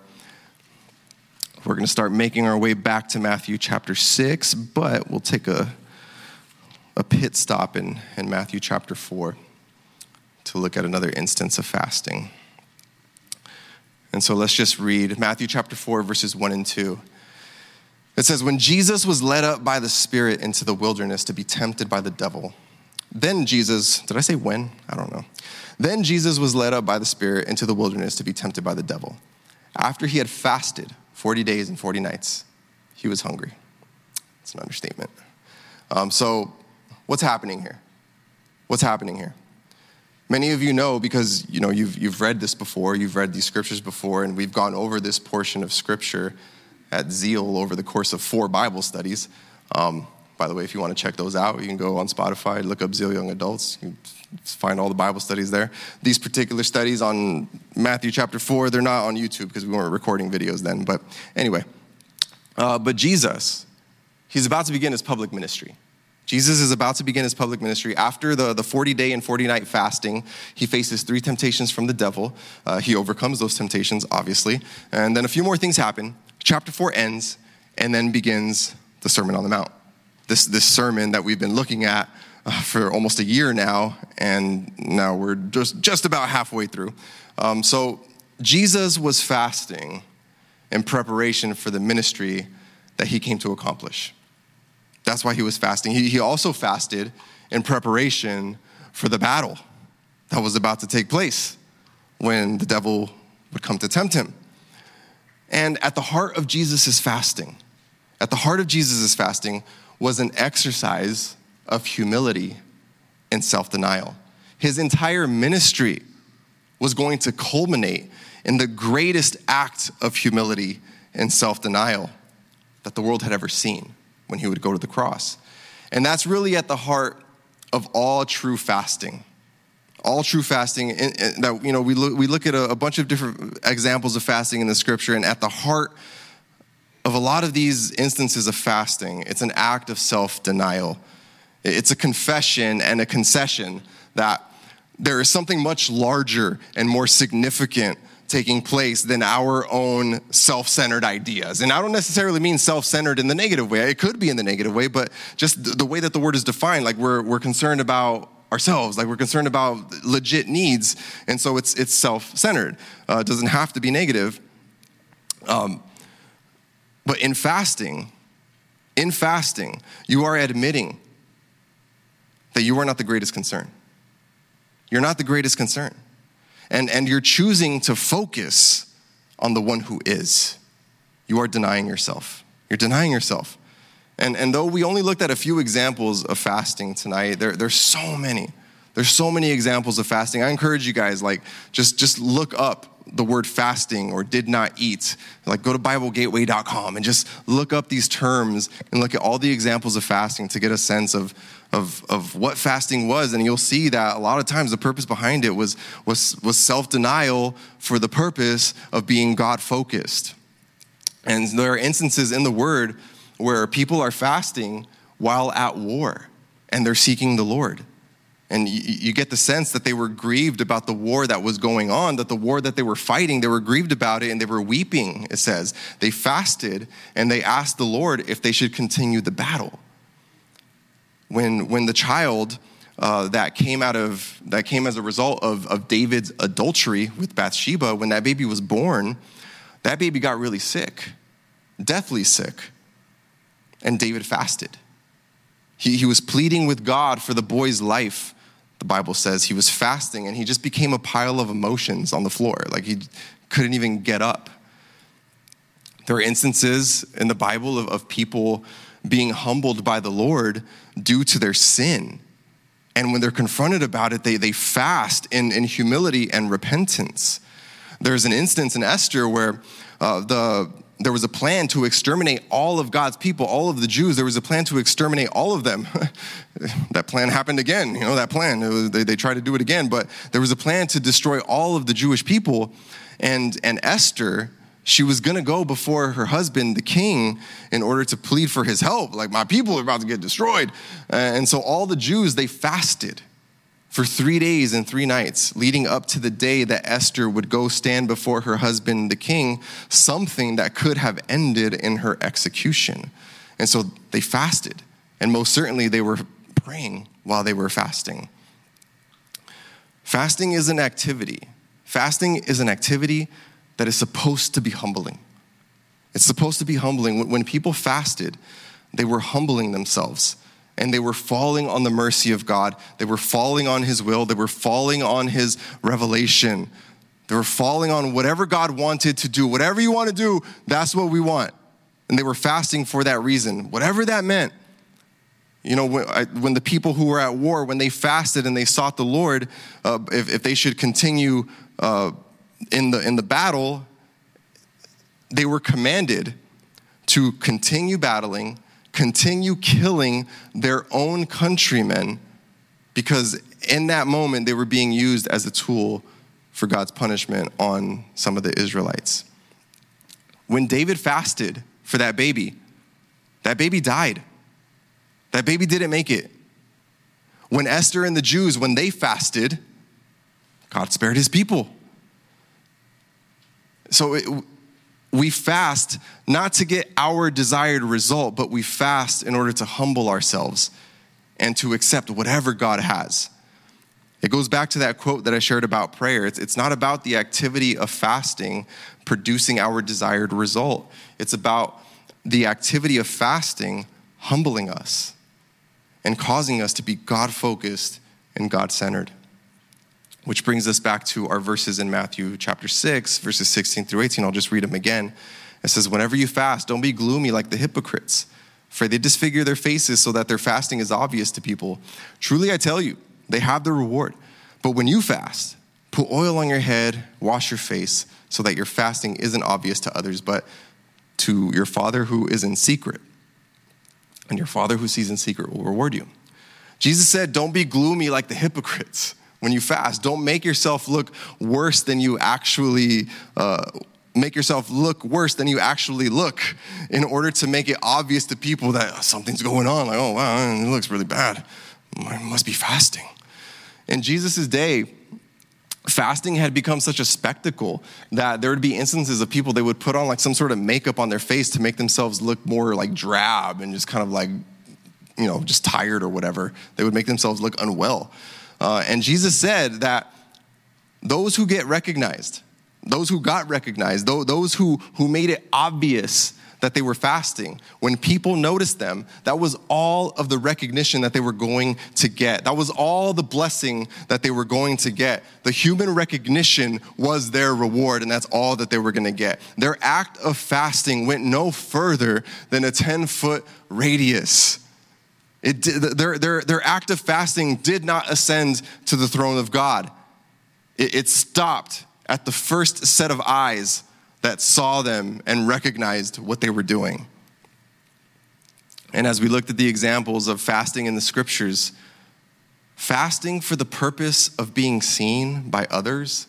We're going to start making our way back to Matthew chapter 6, but we'll take a, a pit stop in, in Matthew chapter 4 to look at another instance of fasting. And so let's just read Matthew chapter 4, verses 1 and 2. It says, When Jesus was led up by the Spirit into the wilderness to be tempted by the devil, then Jesus, did I say when? I don't know. Then Jesus was led up by the Spirit into the wilderness to be tempted by the devil. After he had fasted 40 days and 40 nights, he was hungry. It's an understatement. Um, so, what's happening here? What's happening here? Many of you know because you know you've, you've read this before, you've read these scriptures before, and we've gone over this portion of scripture at Zeal over the course of four Bible studies. Um, by the way, if you want to check those out, you can go on Spotify, look up Zeal Young Adults. You find all the Bible studies there. These particular studies on Matthew chapter 4, they're not on YouTube because we weren't recording videos then. But anyway, uh, but Jesus, he's about to begin his public ministry. Jesus is about to begin his public ministry. After the, the 40 day and 40 night fasting, he faces three temptations from the devil. Uh, he overcomes those temptations, obviously. And then a few more things happen. Chapter 4 ends, and then begins the Sermon on the Mount. This, this sermon that we've been looking at uh, for almost a year now, and now we're just, just about halfway through. Um, so, Jesus was fasting in preparation for the ministry that he came to accomplish. That's why he was fasting. He, he also fasted in preparation for the battle that was about to take place when the devil would come to tempt him. And at the heart of Jesus' fasting, at the heart of Jesus' fasting was an exercise of humility and self denial. His entire ministry was going to culminate in the greatest act of humility and self denial that the world had ever seen when he would go to the cross. And that's really at the heart of all true fasting. All true fasting, that you know, we look, we look at a, a bunch of different examples of fasting in the scripture, and at the heart of a lot of these instances of fasting, it's an act of self denial. It's a confession and a concession that there is something much larger and more significant taking place than our own self centered ideas. And I don't necessarily mean self centered in the negative way, it could be in the negative way, but just the way that the word is defined, like we're, we're concerned about ourselves like we're concerned about legit needs and so it's it's self-centered. Uh, doesn't have to be negative. Um, but in fasting in fasting you are admitting that you are not the greatest concern. You're not the greatest concern and, and you're choosing to focus on the one who is. You are denying yourself. You're denying yourself. And, and though we only looked at a few examples of fasting tonight, there, there's so many. There's so many examples of fasting. I encourage you guys, like, just, just look up the word fasting or did not eat. Like, go to BibleGateway.com and just look up these terms and look at all the examples of fasting to get a sense of, of, of what fasting was. And you'll see that a lot of times the purpose behind it was, was, was self denial for the purpose of being God focused. And there are instances in the word where people are fasting while at war and they're seeking the Lord. And you, you, get the sense that they were grieved about the war that was going on, that the war that they were fighting, they were grieved about it and they were weeping, it says. They fasted and they asked the Lord if they should continue the battle when, when the child uh, that came out of that came as a result of, of david's adultery with bathsheba when that baby was born that baby got really sick deathly sick and david fasted. He, he was pleading with god for the boy's life the bible says. He was fasting and he just became a pile of emotions on the floor like he couldn't even get up. There are instances in the bible of, of people being humbled by the lord due to their sin. And when they're confronted about it, they, they fast in, in humility and repentance. There's an instance in Esther where uh, the, there was a plan to exterminate all of God's people, all of the Jews. There was a plan to exterminate all of them. that plan happened again. You know, that plan, was, they, they tried to do it again, but there was a plan to destroy all of the Jewish people. And, and Esther, she was going to go before her husband, the king, in order to plead for his help. Like, my people are about to get destroyed. And so all the Jews, they fasted for three days and three nights, leading up to the day that Esther would go stand before her husband, the king, something that could have ended in her execution. And so they fasted. And most certainly, they were praying while they were fasting. Fasting is an activity. Fasting is an activity that is supposed to be humbling. It's supposed to be humbling. When people fasted, they were humbling themselves and they were falling on the mercy of God. They were falling on His will. They were falling on His revelation. They were falling on whatever God wanted to do. Whatever you want to do, that's what we want. And they were fasting for that reason, whatever that meant. You know, when, the people who were at war, when they fasted and they sought the Lord, uh, if, if, they should continue uh, in, the, in the battle, they were commanded to continue battling, continue killing their own countrymen, because in that moment they were being used as a tool for God's punishment on some of the Israelites. When David fasted for that baby, that baby died. That baby didn't make it. When Esther and the Jews, when they fasted, God spared his people. So it, we fast not to get our desired result, but we fast in order to humble ourselves and to accept whatever God has. It goes back to that quote that I shared about prayer. It's, it's not about the activity of fasting producing our desired result, it's about the activity of fasting humbling us and causing us to be God focused and God centered. Which brings us back to our verses in Matthew chapter 6, verses 16 through 18. I'll just read them again. It says, Whenever you fast, don't be gloomy like the hypocrites, for they disfigure their faces so that their fasting is obvious to people. Truly, I tell you, they have the reward. But when you fast, put oil on your head, wash your face, so that your fasting isn't obvious to others, but to your Father who is in secret. And your Father who sees in secret will reward you. Jesus said, Don't be gloomy like the hypocrites when you fast. Don't make yourself look worse than you actually uh, make yourself look worse than you actually look in order to make it obvious to people that something's going on. Like, oh, wow, it looks really bad. I must be fasting. In Jesus' day, fasting had become such a spectacle that there would be instances of people they would put on like some sort of makeup on their face to make themselves look more like drab and just kind of like you know just tired or whatever they would make themselves look unwell uh, and Jesus said that those who get recognized, those who got recognized, those who, who made it obvious that they were fasting, when people noticed them, that was all of the recognition that they were going to get. That was all the blessing that they were going to get. The human recognition was their reward, and that's all that they were going to get. Their act of fasting went no further than a 10 foot radius it, their, their, their act of fasting did not ascend to the throne of God. It, it stopped at the first set of eyes that saw them and recognized what they were doing. And as we looked at the examples of fasting in the scriptures, fasting for the purpose of being seen by others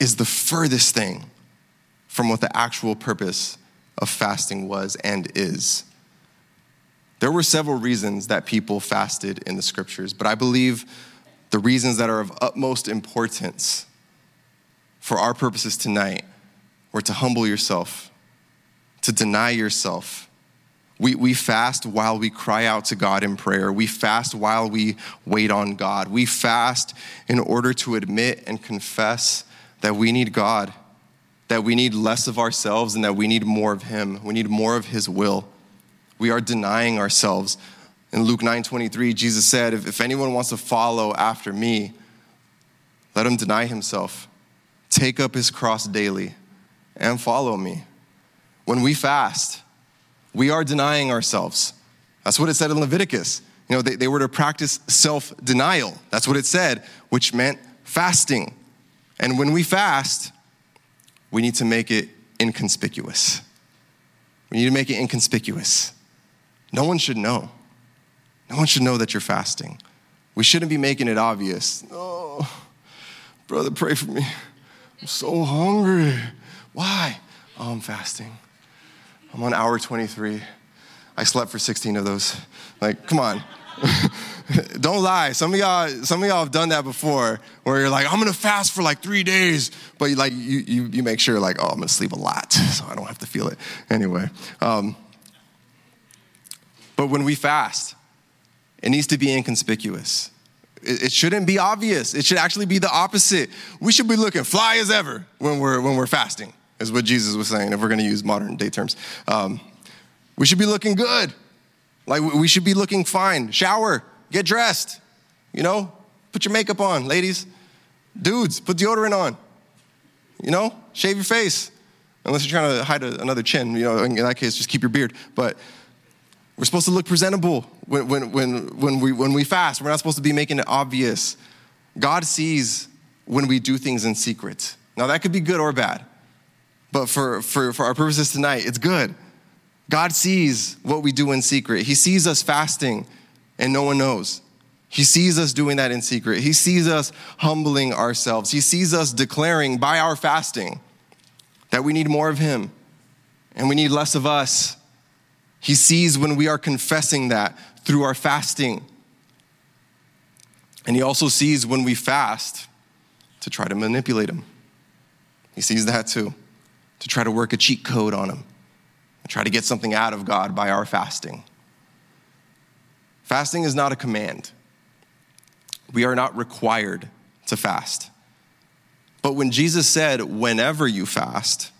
is the furthest thing from what the actual purpose of fasting was and is. There were several reasons that people fasted in the scriptures, but I believe the reasons that are of utmost importance for our purposes tonight were to humble yourself, to deny yourself. We, we fast while we cry out to God in prayer. We fast while we wait on God. We fast in order to admit and confess that we need God, that we need less of ourselves and that we need more of Him. We need more of His will we are denying ourselves. In Luke 9 23, Jesus said, if, if anyone wants to follow after me, let him deny himself, take up his cross daily, and follow me. When we fast, we are denying ourselves. That's what it said in Leviticus. You know, they, they were to practice self denial. That's what it said, which meant fasting. And when we fast, we need to make it inconspicuous. We need to make it inconspicuous. No one should know. No one should know that you're fasting. We shouldn't be making it obvious. Oh, brother, pray for me. I'm so hungry. Why? Oh, I'm fasting. I'm on hour 23. I slept for 16 of those. Like, come on. Don't lie. Some of y'all, some of y'all have done that before, where you're like, I'm gonna fast for like three days, but you like you you, you make sure like, oh, I'm gonna sleep a lot, so I don't have to feel it. Anyway, um, but when we fast, it needs to be inconspicuous. It, shouldn't be obvious. It should actually be the opposite. We should be looking fly as ever when we're, when we're fasting. is what Jesus was saying, if we're to use modern day terms. Um, we should be looking good. Like, we should be looking fine. Shower, get dressed, you know, put your makeup on, ladies. Dudes, put deodorant on, you know, shave your face. Unless you're trying to hide a, another chin, you know, in that case, just keep your beard. But we're supposed to look presentable when, when, when, when, we, when we fast. We're not supposed to be making it obvious. God sees when we do things in secret. Now, that could be good or bad. But for, for, for our purposes tonight, it's good. God sees what we do in secret. He sees us fasting and no one knows. He sees us doing that in secret. He sees us humbling ourselves. He sees us declaring by our fasting that we need more of Him and we need less of us. He sees when we are confessing that through our fasting. And He also sees when we fast to try to manipulate Him. He sees that too, to try to work a cheat code on Him and try to get something out of God by our fasting. Fasting is not a command. We are not required to fast. But when Jesus said, whenever you fast,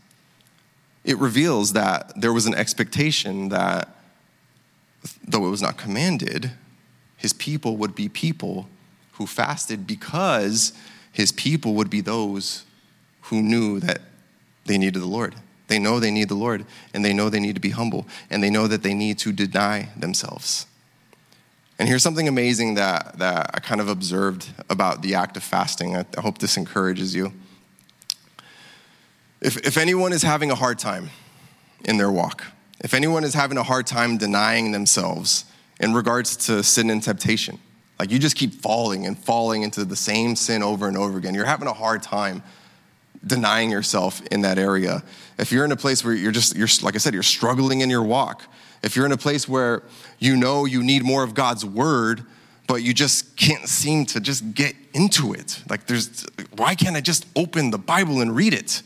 it reveals that there was an expectation that, though it was not commanded, his people would be people who fasted because his people would be those who knew that they needed the Lord. They know they need the Lord, and they know they need to be humble, and they know that they need to deny themselves. And here's something amazing that, that I kind of observed about the act of fasting. I, I hope this encourages you. If, if anyone is having a hard time in their walk, if anyone is having a hard time denying themselves in regards to sin and temptation, like you just keep falling and falling into the same sin over and over again, you're having a hard time denying yourself in that area. If you're in a place where you're just, you're, like I said, you're struggling in your walk, if you're in a place where you know you need more of God's word, but you just can't seem to just get into it. Like there's why can't I just open the Bible and read it?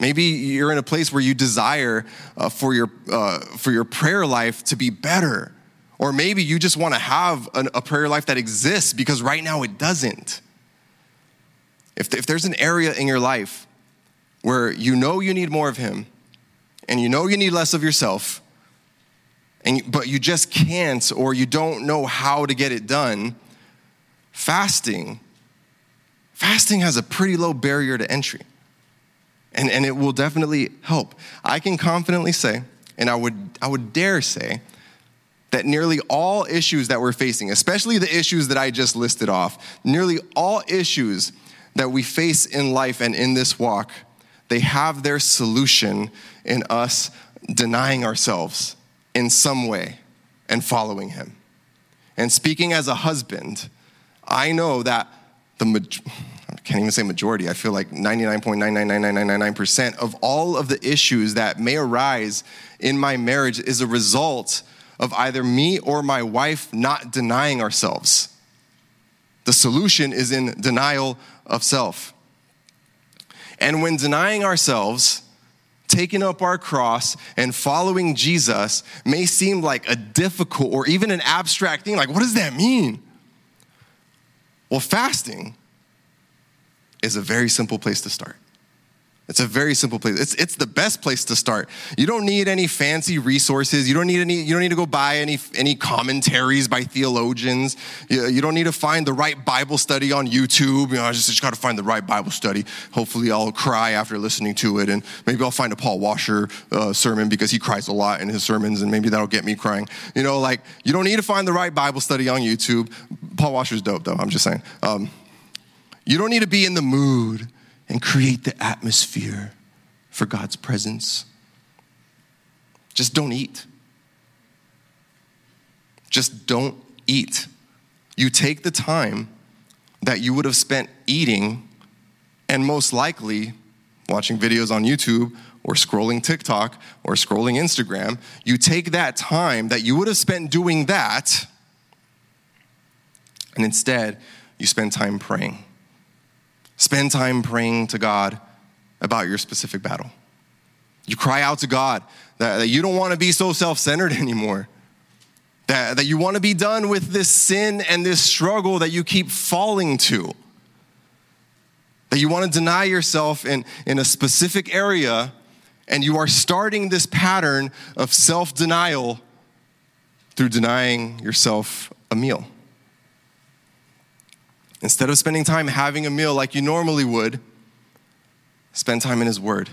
Maybe you're in a place where you desire uh, for your uh, for your prayer life to be better, or maybe you just want to have an, a prayer life that exists because right now it doesn't. If, if there's an area in your life where you know you need more of Him, and you know you need less of yourself, and, but you just can't or you don't know how to get it done, fasting, fasting has a pretty low barrier to entry. And, and it will definitely help. I can confidently say, and I would, I would dare say, that nearly all issues that we're facing, especially the issues that I just listed off, nearly all issues that we face in life and in this walk, they have their solution in us denying ourselves in some way and following him. And speaking as a husband, I know that the can't even say majority, I feel like 99.999999% of all of the issues that may arise in my marriage is a result of either me or my wife not denying ourselves. The solution is in denial of self. And when denying ourselves, taking up our cross and following Jesus may seem like a difficult or even an abstract thing. Like, what does that mean? Well, fasting is a very simple place to start. It's a very simple place. It's, it's the best place to start. You don't need any fancy resources. You don't need any, you don't need to go buy any, any commentaries by theologians. You, you don't need to find the right Bible study on YouTube. You know, I just, just got to find the right Bible study. Hopefully I'll cry after listening to it. And maybe I'll find a Paul Washer uh, sermon because he cries a lot in his sermons and maybe that'll get me crying. You know, like you don't need to find the right Bible study on YouTube. Paul Washer's dope though, I'm just saying. Um, you don't need to be in the mood and create the atmosphere for God's presence. Just don't eat. Just don't eat. You take the time that you would have spent eating and most likely watching videos on YouTube or scrolling TikTok or scrolling Instagram. You take that time that you would have spent doing that and instead you spend time praying. Spend time praying to God about your specific battle. You cry out to God that, that you don't want to be so self centered anymore. That, that you want to be done with this sin and this struggle that you keep falling to. that you want to deny yourself in, in a specific area, and you are starting this pattern of self denial through denying yourself a meal. Instead of spending time having a meal like you normally would, spend time in His Word.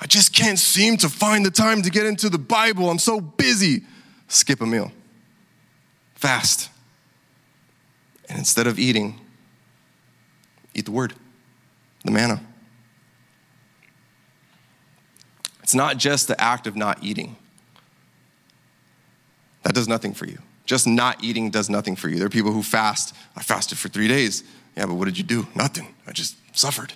I just can't seem to find the time to get into the Bible. I'm so busy. Skip a meal. Fast. And instead of eating, eat the Word, the manna. It's not just the act of not eating, that does nothing for you. Just not eating does nothing for you. There are people who fast. I fasted for three days. Yeah, but what did you do? Nothing. I just suffered.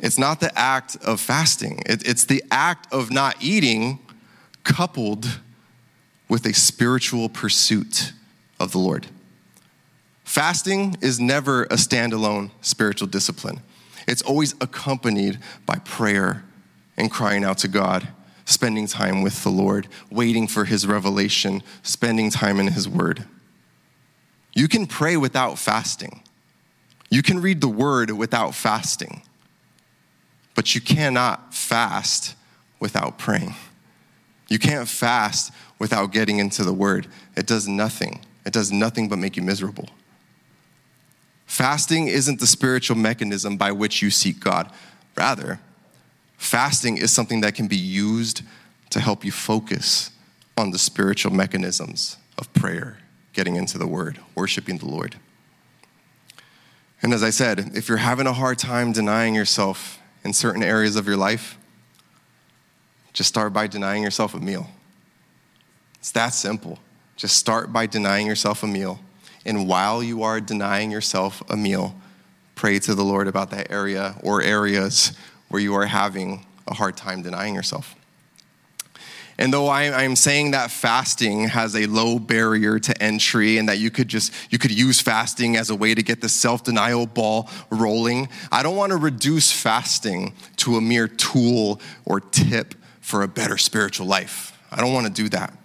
It's not the act of fasting, it, it's the act of not eating coupled with a spiritual pursuit of the Lord. Fasting is never a standalone spiritual discipline. It's always accompanied by prayer and crying out to God, spending time with the Lord, waiting for His revelation, spending time in His Word. You can pray without fasting. You can read the Word without fasting. But you cannot fast without praying. You can't fast without getting into the word. It does nothing. It does nothing but make you miserable. Fasting isn't the spiritual mechanism by which you seek God. Rather, fasting is something that can be used to help you focus on the spiritual mechanisms of prayer, getting into the word, worshiping the Lord. And as I said, if you're having a hard time denying yourself in certain areas of your life, just start by denying yourself a meal. It's that simple. Just start by denying yourself a meal. And while you are denying yourself a meal, pray to the Lord about that area or areas where you are having a hard time denying yourself. And though I, am saying that fasting has a low barrier to entry and that you could just, you could use fasting as a way to get the self-denial ball rolling, I don't want to reduce fasting to a mere tool or tip for a better spiritual life. I don't want to do that.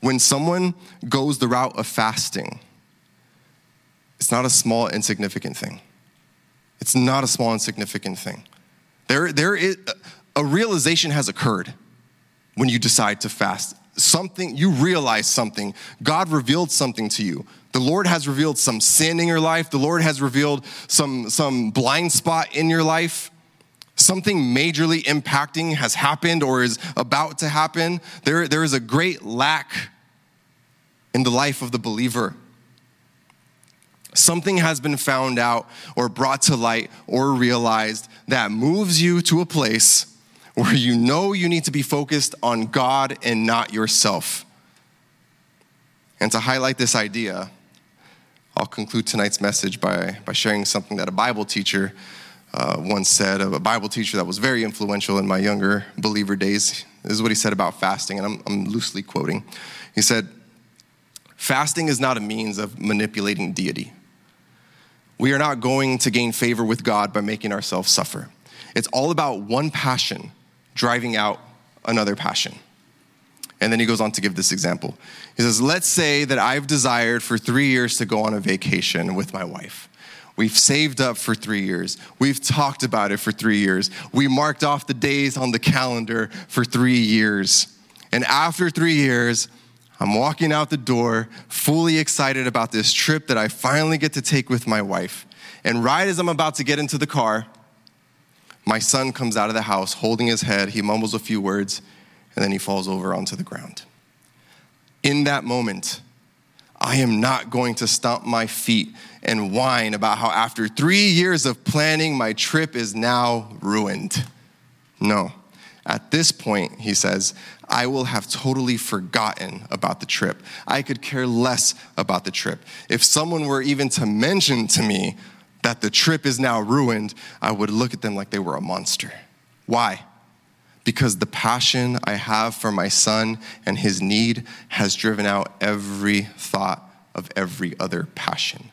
When someone goes the route of fasting, it's not a small, insignificant thing. It's not a small, insignificant thing. There, there is, a realization has occurred when you decide to fast. Something, you realize something. God revealed something to you. The Lord has revealed some sin in your life. The Lord has revealed some, some blind spot in your life. Something majorly impacting has happened or is about to happen. There, there is a great lack in the life of the believer. Something has been found out or brought to light or realized that moves you to a place where you know you need to be focused on God and not yourself. And to highlight this idea, I'll conclude tonight's message by, by sharing something that a Bible teacher uh, once said, a Bible teacher that was very influential in my younger believer days. This is what he said about fasting, and I'm, I'm loosely quoting. He said, Fasting is not a means of manipulating deity. We are not going to gain favor with God by making ourselves suffer. It's all about one passion driving out another passion. And then he goes on to give this example. He says, Let's say that I've desired for three years to go on a vacation with my wife. We've saved up for three years. We've talked about it for three years. We marked off the days on the calendar for three years. And after three years, I'm walking out the door, fully excited about this trip that I finally get to take with my wife. And right as I'm about to get into the car, my son comes out of the house holding his head. He mumbles a few words, and then he falls over onto the ground. In that moment, I am not going to stomp my feet and whine about how after three years of planning, my trip is now ruined. No. At this point, he says, I will have totally forgotten about the trip. I could care less about the trip. If someone were even to mention to me that the trip is now ruined, I would look at them like they were a monster. Why? Because the passion I have for my son and his need has driven out every thought of every other passion.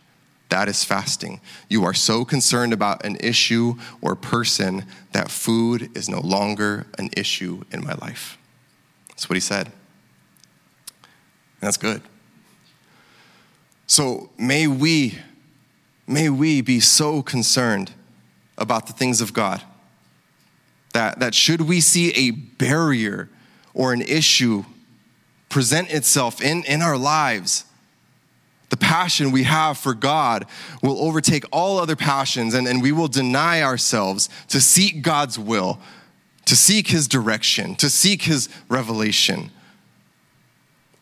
That is fasting. You are so concerned about an issue or person that food is no longer an issue in my life. That's what he said. And that's good. So may we may we be so concerned about the things of God that, that should we see a barrier or an issue present itself in, in our lives, the passion we have for God will overtake all other passions, and, and we will deny ourselves to seek God's will, to seek His direction, to seek His revelation.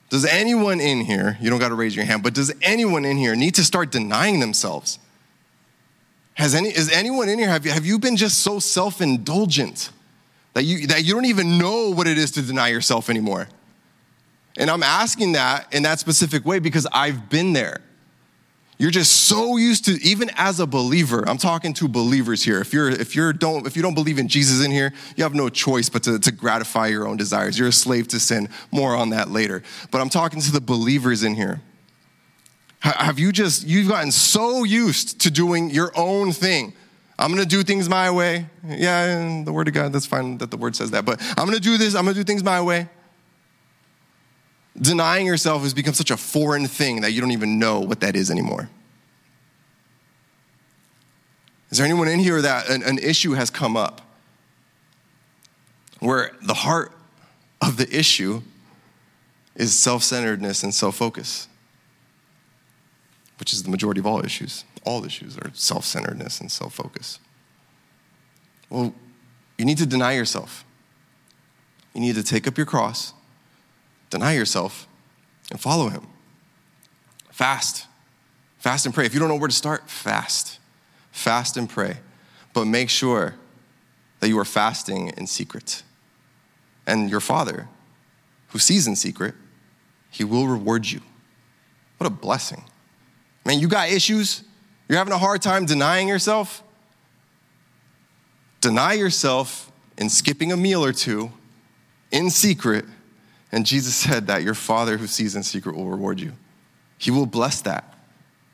Does anyone in here, you don't got to raise your hand, but does anyone in here need to start denying themselves? Has any, is anyone in here, have you, have you been just so self indulgent that you, that you don't even know what it is to deny yourself anymore? And I'm asking that in that specific way because I've been there. You're just so used to, even as a believer, I'm talking to believers here. If you're if you're don't if you don't believe in Jesus in here, you have no choice but to, to gratify your own desires. You're a slave to sin. More on that later. But I'm talking to the believers in here. Have you just you've gotten so used to doing your own thing? I'm gonna do things my way. Yeah, the word of God, that's fine that the word says that. But I'm gonna do this, I'm gonna do things my way denying yourself has become such a foreign thing that you don't even know what that is anymore. Is there anyone in here that an, an issue has come up where the heart of the issue is self centeredness and self focus, which is the majority of all issues? All issues are self centeredness and self focus. Well, you need to deny yourself. You need to take up your cross deny yourself and follow him. Fast. Fast and pray. If you don't know where to start, fast. Fast and pray. But make sure that you are fasting in secret. And your Father, who sees in secret, he will reward you. What a blessing. Man, you got issues? You're having a hard time denying yourself? Deny yourself in skipping a meal or two in secret and Jesus said that your Father who sees in secret will reward you. He will bless that.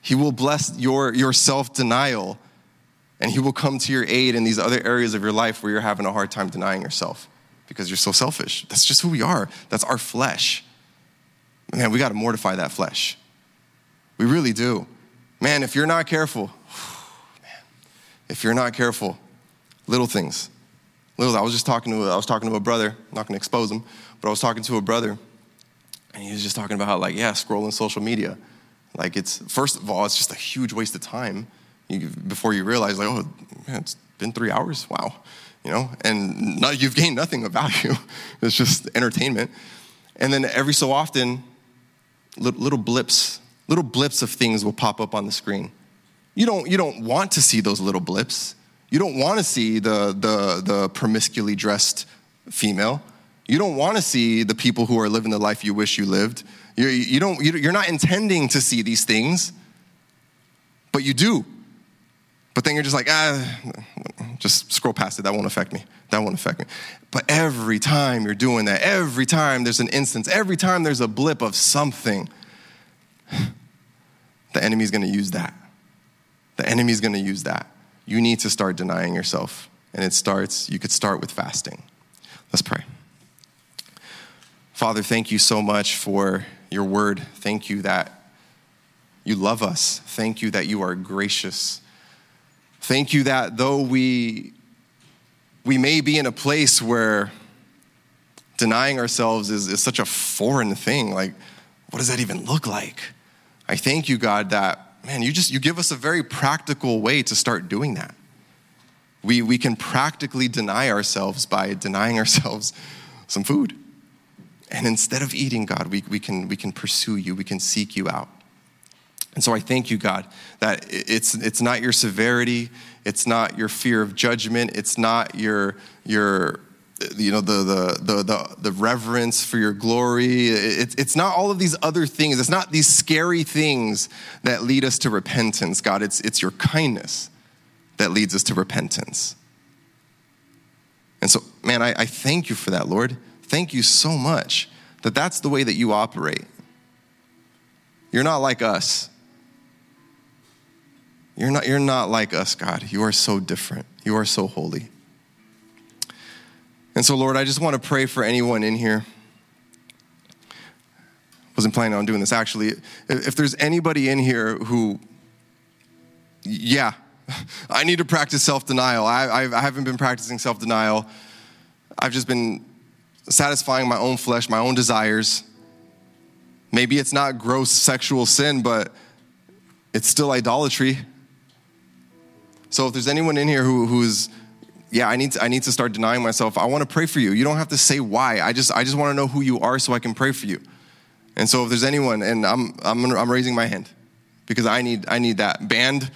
He will bless your, your self denial, and He will come to your aid in these other areas of your life where you're having a hard time denying yourself because you're so selfish. That's just who we are, that's our flesh. Man, we got to mortify that flesh. We really do. Man, if you're not careful, man, if you're not careful, little things. Little, I was just talking to, I was talking to a brother, I'm not gonna expose him, but I was talking to a brother, and he was just talking about how, like, yeah, scrolling social media. Like, it's, first of all, it's just a huge waste of time you, before you realize, like, oh, man, it's been three hours? Wow. You know, and not, you've gained nothing of value. it's just entertainment. And then every so often, little blips, little blips of things will pop up on the screen. You don't, you don't want to see those little blips. You don't want to see the, the, the promiscuously dressed female. You don't want to see the people who are living the life you wish you lived. You're, you don't, you're not intending to see these things, but you do. But then you're just like, ah, just scroll past it. That won't affect me. That won't affect me. But every time you're doing that, every time there's an instance, every time there's a blip of something, the enemy's going to use that. The enemy's going to use that. You need to start denying yourself. And it starts, you could start with fasting. Let's pray. Father, thank you so much for your word. Thank you that you love us. Thank you that you are gracious. Thank you that though we, we may be in a place where denying ourselves is, is such a foreign thing, like, what does that even look like? I thank you, God, that, man, you just, you give us a very practical way to start doing that. We, we can practically deny ourselves by denying ourselves some food. And instead of eating, God, we, we, can, we can pursue you, we can seek you out. And so I thank you, God, that it's, it's not your severity, it's not your fear of judgment, it's not your, your you know, the, the, the, the, the reverence for your glory. It's, it's not all of these other things. It's not these scary things that lead us to repentance, God. It's, it's your kindness that leads us to repentance. And so, man, I, I thank you for that, Lord thank you so much that that's the way that you operate. You're not like us. You're not, you're not like us, God. You are so different. You are so holy. And so, Lord, I just want to pray for anyone in here. Wasn't planning on doing this actually. If there's anybody in here who yeah, I need to practice self denial. I, I, haven't been practicing self denial. I've just been satisfying my own flesh, my own desires. Maybe it's not gross sexual sin, but it's still idolatry. So if there's anyone in here who, who's, yeah, I need, to, I need to start denying myself, I want to pray for you. You don't have to say why. I just, I just want to know who you are so I can pray for you. And so if there's anyone, and I'm, I'm, I'm raising my hand because I need, I need that. Band,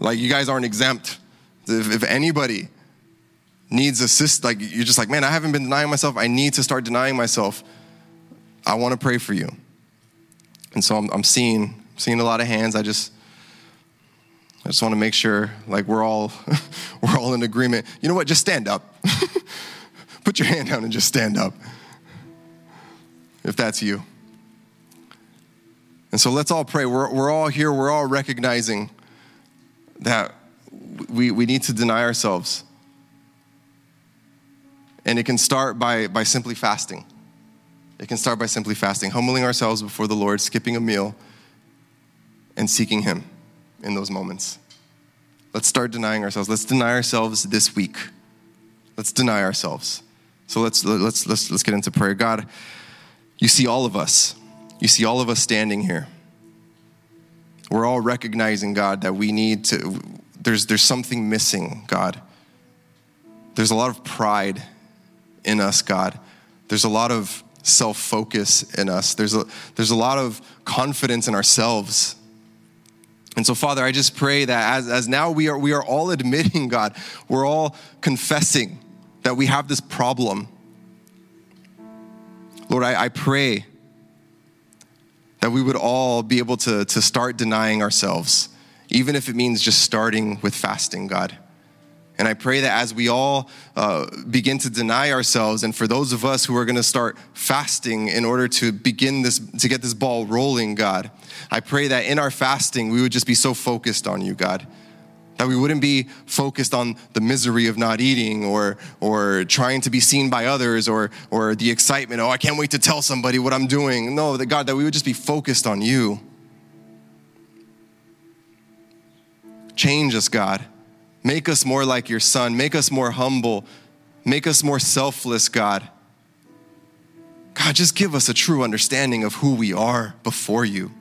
like you guys aren't exempt. If, if anybody needs assist, like you're just like, man, I haven't been denying myself. I need to start denying myself. I want to pray for you. And so I'm, I'm seeing, seeing a lot of hands. I just, I just want to make sure like we're all we're all in agreement. You know what? Just stand up. Put your hand down and just stand up. If that's you. And so let's all pray. We're, we're all here, we're all recognizing that we, we need to deny ourselves. And it can start by, by simply fasting. It can start by simply fasting, humbling ourselves before the Lord, skipping a meal, and seeking Him in those moments. Let's start denying ourselves. Let's deny ourselves this week. Let's deny ourselves. So let's let's let's let's get into prayer. God, you see all of us. You see all of us standing here. We're all recognizing, God, that we need to there's there's something missing, God. There's a lot of pride in us, God. There's a lot of self-focus in us. There's a there's a lot of confidence in ourselves and so, Father, I just pray that as, as now we are, we are all admitting, God, we're all confessing that we have this problem. Lord, I, I pray that we would all be able to, to start denying ourselves, even if it means just starting with fasting, God. And I pray that as we all uh, begin to deny ourselves, and for those of us who are going to start fasting in order to begin this, to get this ball rolling, God, I pray that in our fasting, we would just be so focused on you, God. That we wouldn't be focused on the misery of not eating or, or trying to be seen by others or, or the excitement, oh, I can't wait to tell somebody what I'm doing. No, that God, that we would just be focused on you. Change us, God. Make us more like your son. Make us more humble. Make us more selfless, God. God, just give us a true understanding of who we are before you.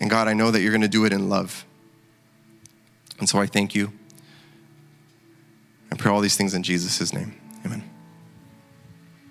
And God, I know that you're going to do it in love. And so I thank you. I pray all these things in Jesus' name.